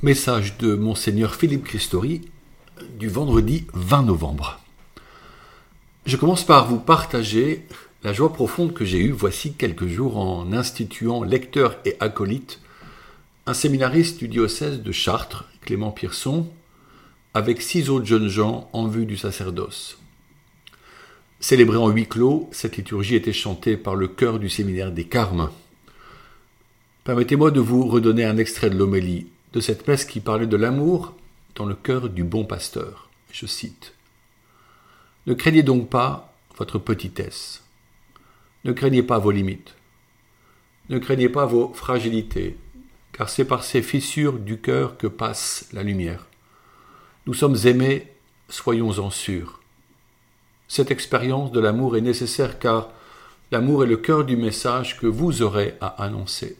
Message de Monseigneur Philippe Christori du vendredi 20 novembre. Je commence par vous partager la joie profonde que j'ai eue voici quelques jours en instituant lecteur et acolyte un séminariste du diocèse de Chartres, Clément Pierson, avec six autres jeunes gens en vue du sacerdoce. Célébrée en huis clos, cette liturgie était chantée par le chœur du séminaire des Carmes. Permettez-moi de vous redonner un extrait de l'homélie de cette messe qui parlait de l'amour dans le cœur du bon pasteur. Je cite Ne craignez donc pas votre petitesse. Ne craignez pas vos limites. Ne craignez pas vos fragilités, car c'est par ces fissures du cœur que passe la lumière. Nous sommes aimés, soyons-en sûrs. Cette expérience de l'amour est nécessaire car l'amour est le cœur du message que vous aurez à annoncer.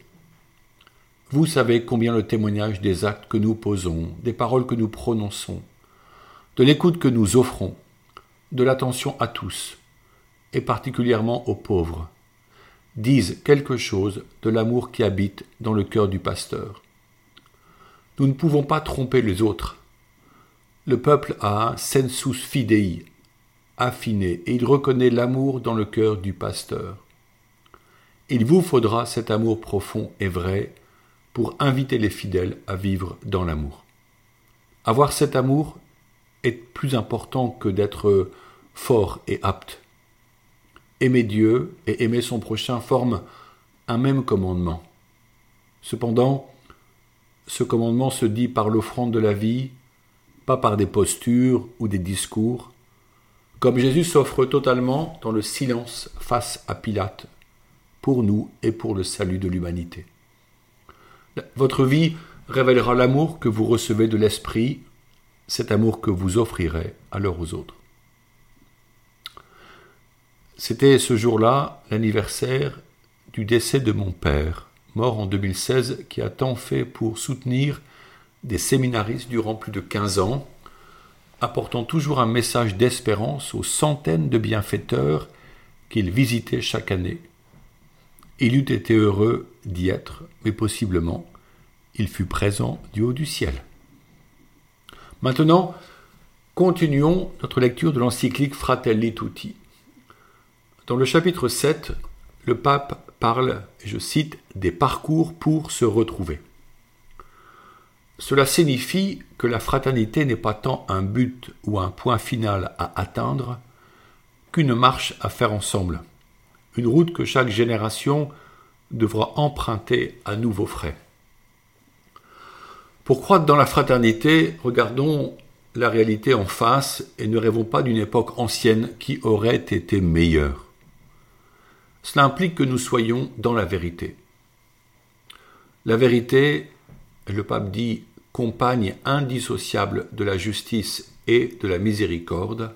Vous savez combien le témoignage des actes que nous posons, des paroles que nous prononçons, de l'écoute que nous offrons, de l'attention à tous, et particulièrement aux pauvres, disent quelque chose de l'amour qui habite dans le cœur du pasteur. Nous ne pouvons pas tromper les autres. Le peuple a un sensus fidei, affiné, et il reconnaît l'amour dans le cœur du pasteur. Il vous faudra cet amour profond et vrai pour inviter les fidèles à vivre dans l'amour. Avoir cet amour est plus important que d'être fort et apte. Aimer Dieu et aimer son prochain forment un même commandement. Cependant, ce commandement se dit par l'offrande de la vie, pas par des postures ou des discours, comme Jésus s'offre totalement dans le silence face à Pilate, pour nous et pour le salut de l'humanité. Votre vie révélera l'amour que vous recevez de l'Esprit, cet amour que vous offrirez alors aux autres. C'était ce jour-là l'anniversaire du décès de mon père, mort en 2016, qui a tant fait pour soutenir des séminaristes durant plus de 15 ans, apportant toujours un message d'espérance aux centaines de bienfaiteurs qu'il visitait chaque année. Il eût été heureux d'y être, mais possiblement il fut présent du haut du ciel. Maintenant, continuons notre lecture de l'encyclique Fratelli Tutti. Dans le chapitre 7, le pape parle, je cite, des parcours pour se retrouver. Cela signifie que la fraternité n'est pas tant un but ou un point final à atteindre qu'une marche à faire ensemble, une route que chaque génération devra emprunter à nouveaux frais. Pour croître dans la fraternité, regardons la réalité en face et ne rêvons pas d'une époque ancienne qui aurait été meilleure. Cela implique que nous soyons dans la vérité. La vérité, le pape dit, compagne indissociable de la justice et de la miséricorde,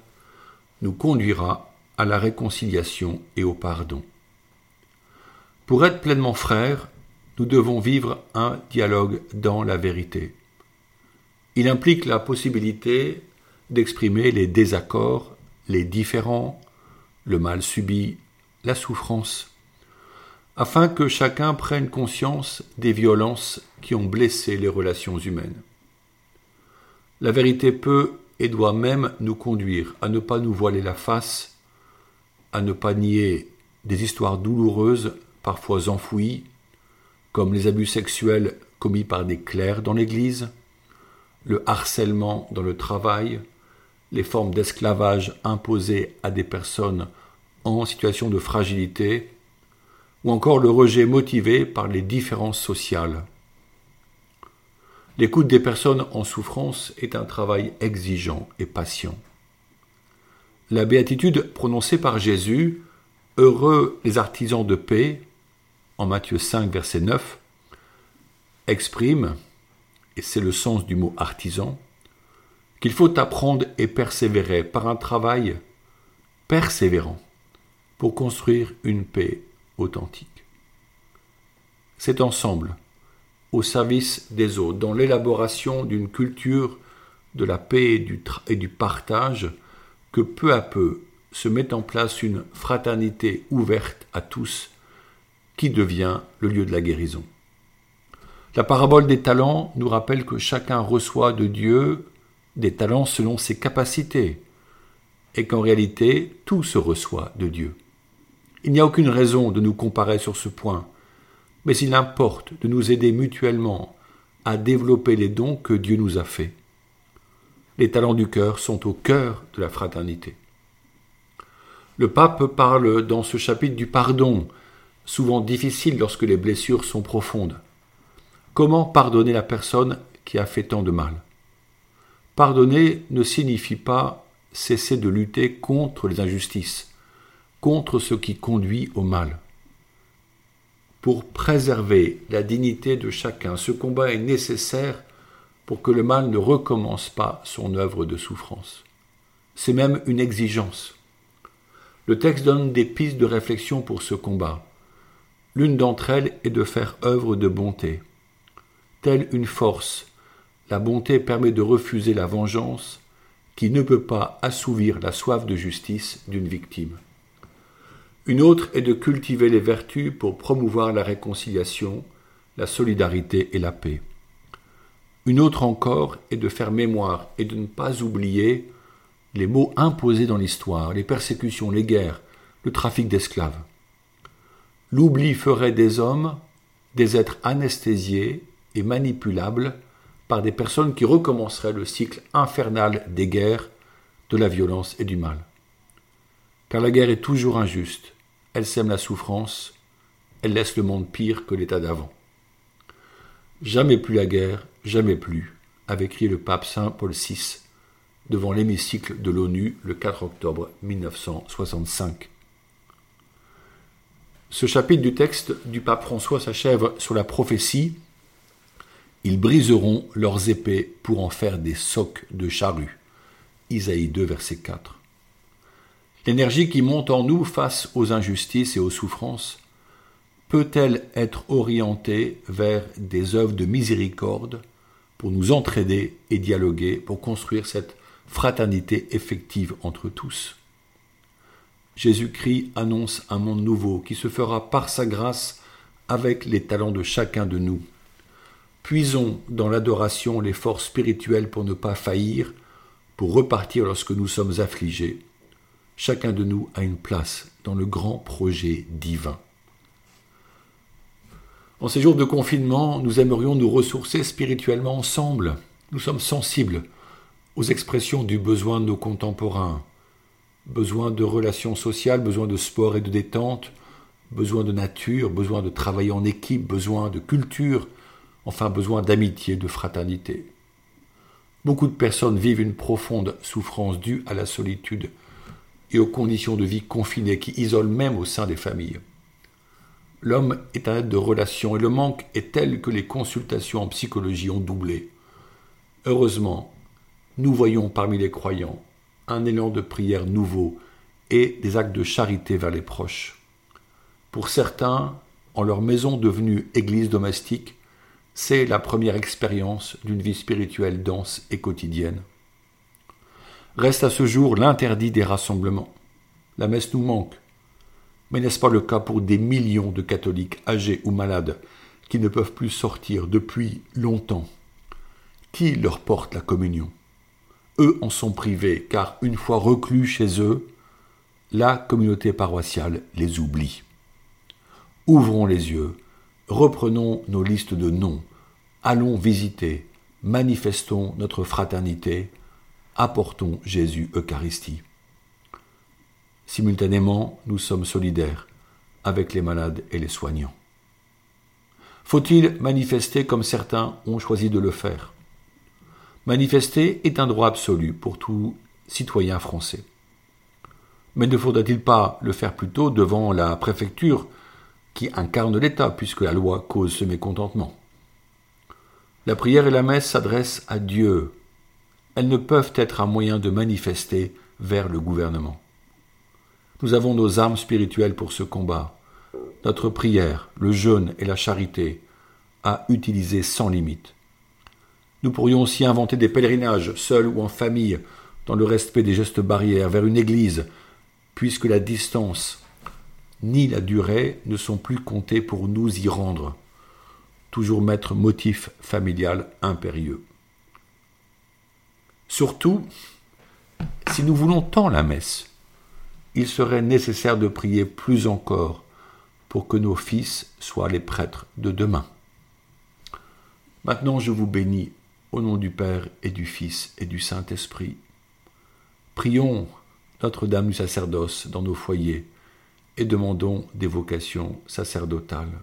nous conduira à la réconciliation et au pardon. Pour être pleinement frères, nous devons vivre un dialogue dans la vérité. Il implique la possibilité d'exprimer les désaccords, les différends, le mal subi, la souffrance, afin que chacun prenne conscience des violences qui ont blessé les relations humaines. La vérité peut et doit même nous conduire à ne pas nous voiler la face, à ne pas nier des histoires douloureuses parfois enfouis, comme les abus sexuels commis par des clercs dans l'Église, le harcèlement dans le travail, les formes d'esclavage imposées à des personnes en situation de fragilité, ou encore le rejet motivé par les différences sociales. L'écoute des personnes en souffrance est un travail exigeant et patient. La béatitude prononcée par Jésus, Heureux les artisans de paix, Matthieu 5, verset 9, exprime, et c'est le sens du mot artisan, qu'il faut apprendre et persévérer par un travail persévérant pour construire une paix authentique. C'est ensemble, au service des autres, dans l'élaboration d'une culture de la paix et du, et du partage, que peu à peu se met en place une fraternité ouverte à tous qui devient le lieu de la guérison. La parabole des talents nous rappelle que chacun reçoit de Dieu des talents selon ses capacités, et qu'en réalité, tout se reçoit de Dieu. Il n'y a aucune raison de nous comparer sur ce point, mais il importe de nous aider mutuellement à développer les dons que Dieu nous a faits. Les talents du cœur sont au cœur de la fraternité. Le pape parle dans ce chapitre du pardon, souvent difficile lorsque les blessures sont profondes. Comment pardonner la personne qui a fait tant de mal? Pardonner ne signifie pas cesser de lutter contre les injustices, contre ce qui conduit au mal. Pour préserver la dignité de chacun, ce combat est nécessaire pour que le mal ne recommence pas son œuvre de souffrance. C'est même une exigence. Le texte donne des pistes de réflexion pour ce combat. L'une d'entre elles est de faire œuvre de bonté. Telle une force, la bonté permet de refuser la vengeance qui ne peut pas assouvir la soif de justice d'une victime. Une autre est de cultiver les vertus pour promouvoir la réconciliation, la solidarité et la paix. Une autre encore est de faire mémoire et de ne pas oublier les maux imposés dans l'histoire, les persécutions, les guerres, le trafic d'esclaves. L'oubli ferait des hommes des êtres anesthésiés et manipulable par des personnes qui recommenceraient le cycle infernal des guerres, de la violence et du mal. Car la guerre est toujours injuste, elle sème la souffrance, elle laisse le monde pire que l'état d'avant. Jamais plus la guerre, jamais plus, avait crié le pape Saint Paul VI devant l'hémicycle de l'ONU le 4 octobre 1965. Ce chapitre du texte du pape François s'achève sur la prophétie ils briseront leurs épées pour en faire des socs de charrues. Isaïe 2, verset 4. L'énergie qui monte en nous face aux injustices et aux souffrances peut-elle être orientée vers des œuvres de miséricorde pour nous entraider et dialoguer, pour construire cette fraternité effective entre tous? Jésus-Christ annonce un monde nouveau qui se fera par sa grâce avec les talents de chacun de nous. Puisons dans l'adoration les forces spirituelles pour ne pas faillir, pour repartir lorsque nous sommes affligés. Chacun de nous a une place dans le grand projet divin. En ces jours de confinement, nous aimerions nous ressourcer spirituellement ensemble. Nous sommes sensibles aux expressions du besoin de nos contemporains. Besoin de relations sociales, besoin de sport et de détente, besoin de nature, besoin de travailler en équipe, besoin de culture, enfin besoin d'amitié, de fraternité. Beaucoup de personnes vivent une profonde souffrance due à la solitude et aux conditions de vie confinées qui isolent même au sein des familles. L'homme est un être de relation et le manque est tel que les consultations en psychologie ont doublé. Heureusement, nous voyons parmi les croyants un élan de prière nouveau et des actes de charité vers les proches. Pour certains, en leur maison devenue église domestique, c'est la première expérience d'une vie spirituelle dense et quotidienne. Reste à ce jour l'interdit des rassemblements. La messe nous manque. Mais n'est-ce pas le cas pour des millions de catholiques âgés ou malades qui ne peuvent plus sortir depuis longtemps? Qui leur porte la communion? Eux en sont privés, car une fois reclus chez eux, la communauté paroissiale les oublie. Ouvrons les yeux reprenons nos listes de noms, allons visiter, manifestons notre fraternité, apportons Jésus Eucharistie. Simultanément, nous sommes solidaires avec les malades et les soignants. Faut-il manifester comme certains ont choisi de le faire? Manifester est un droit absolu pour tout citoyen français. Mais ne faudrait-il pas le faire plutôt devant la préfecture qui incarne l'État, puisque la loi cause ce mécontentement? La prière et la messe s'adressent à Dieu. Elles ne peuvent être un moyen de manifester vers le gouvernement. Nous avons nos armes spirituelles pour ce combat. Notre prière, le jeûne et la charité à utiliser sans limite. Nous pourrions aussi inventer des pèlerinages, seuls ou en famille, dans le respect des gestes barrières, vers une église, puisque la distance ni la durée ne sont plus comptés pour nous y rendre. toujours mettre motif familial impérieux. Surtout, si nous voulons tant la messe, il serait nécessaire de prier plus encore pour que nos fils soient les prêtres de demain. Maintenant je vous bénis au nom du Père et du Fils et du Saint-Esprit. Prions Notre-Dame du sacerdoce dans nos foyers et demandons des vocations sacerdotales.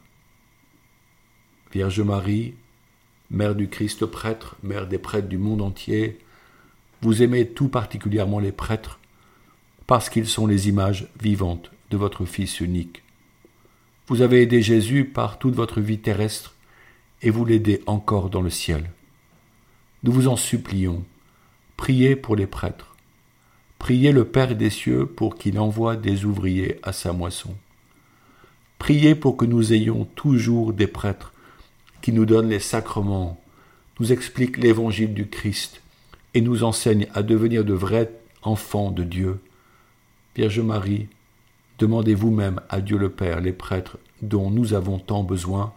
Vierge Marie, Mère du Christ prêtre, Mère des prêtres du monde entier, vous aimez tout particulièrement les prêtres parce qu'ils sont les images vivantes de votre Fils unique. Vous avez aidé Jésus par toute votre vie terrestre et vous l'aidez encore dans le ciel. Nous vous en supplions, priez pour les prêtres. Priez le Père des cieux pour qu'il envoie des ouvriers à sa moisson. Priez pour que nous ayons toujours des prêtres qui nous donnent les sacrements, nous expliquent l'évangile du Christ et nous enseignent à devenir de vrais enfants de Dieu. Vierge Marie, demandez vous-même à Dieu le Père les prêtres dont nous avons tant besoin,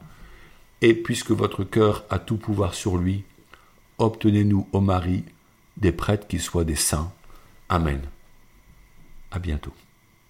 et puisque votre cœur a tout pouvoir sur lui, obtenez-nous, ô Marie, des prêtres qui soient des saints. Amen. À bientôt.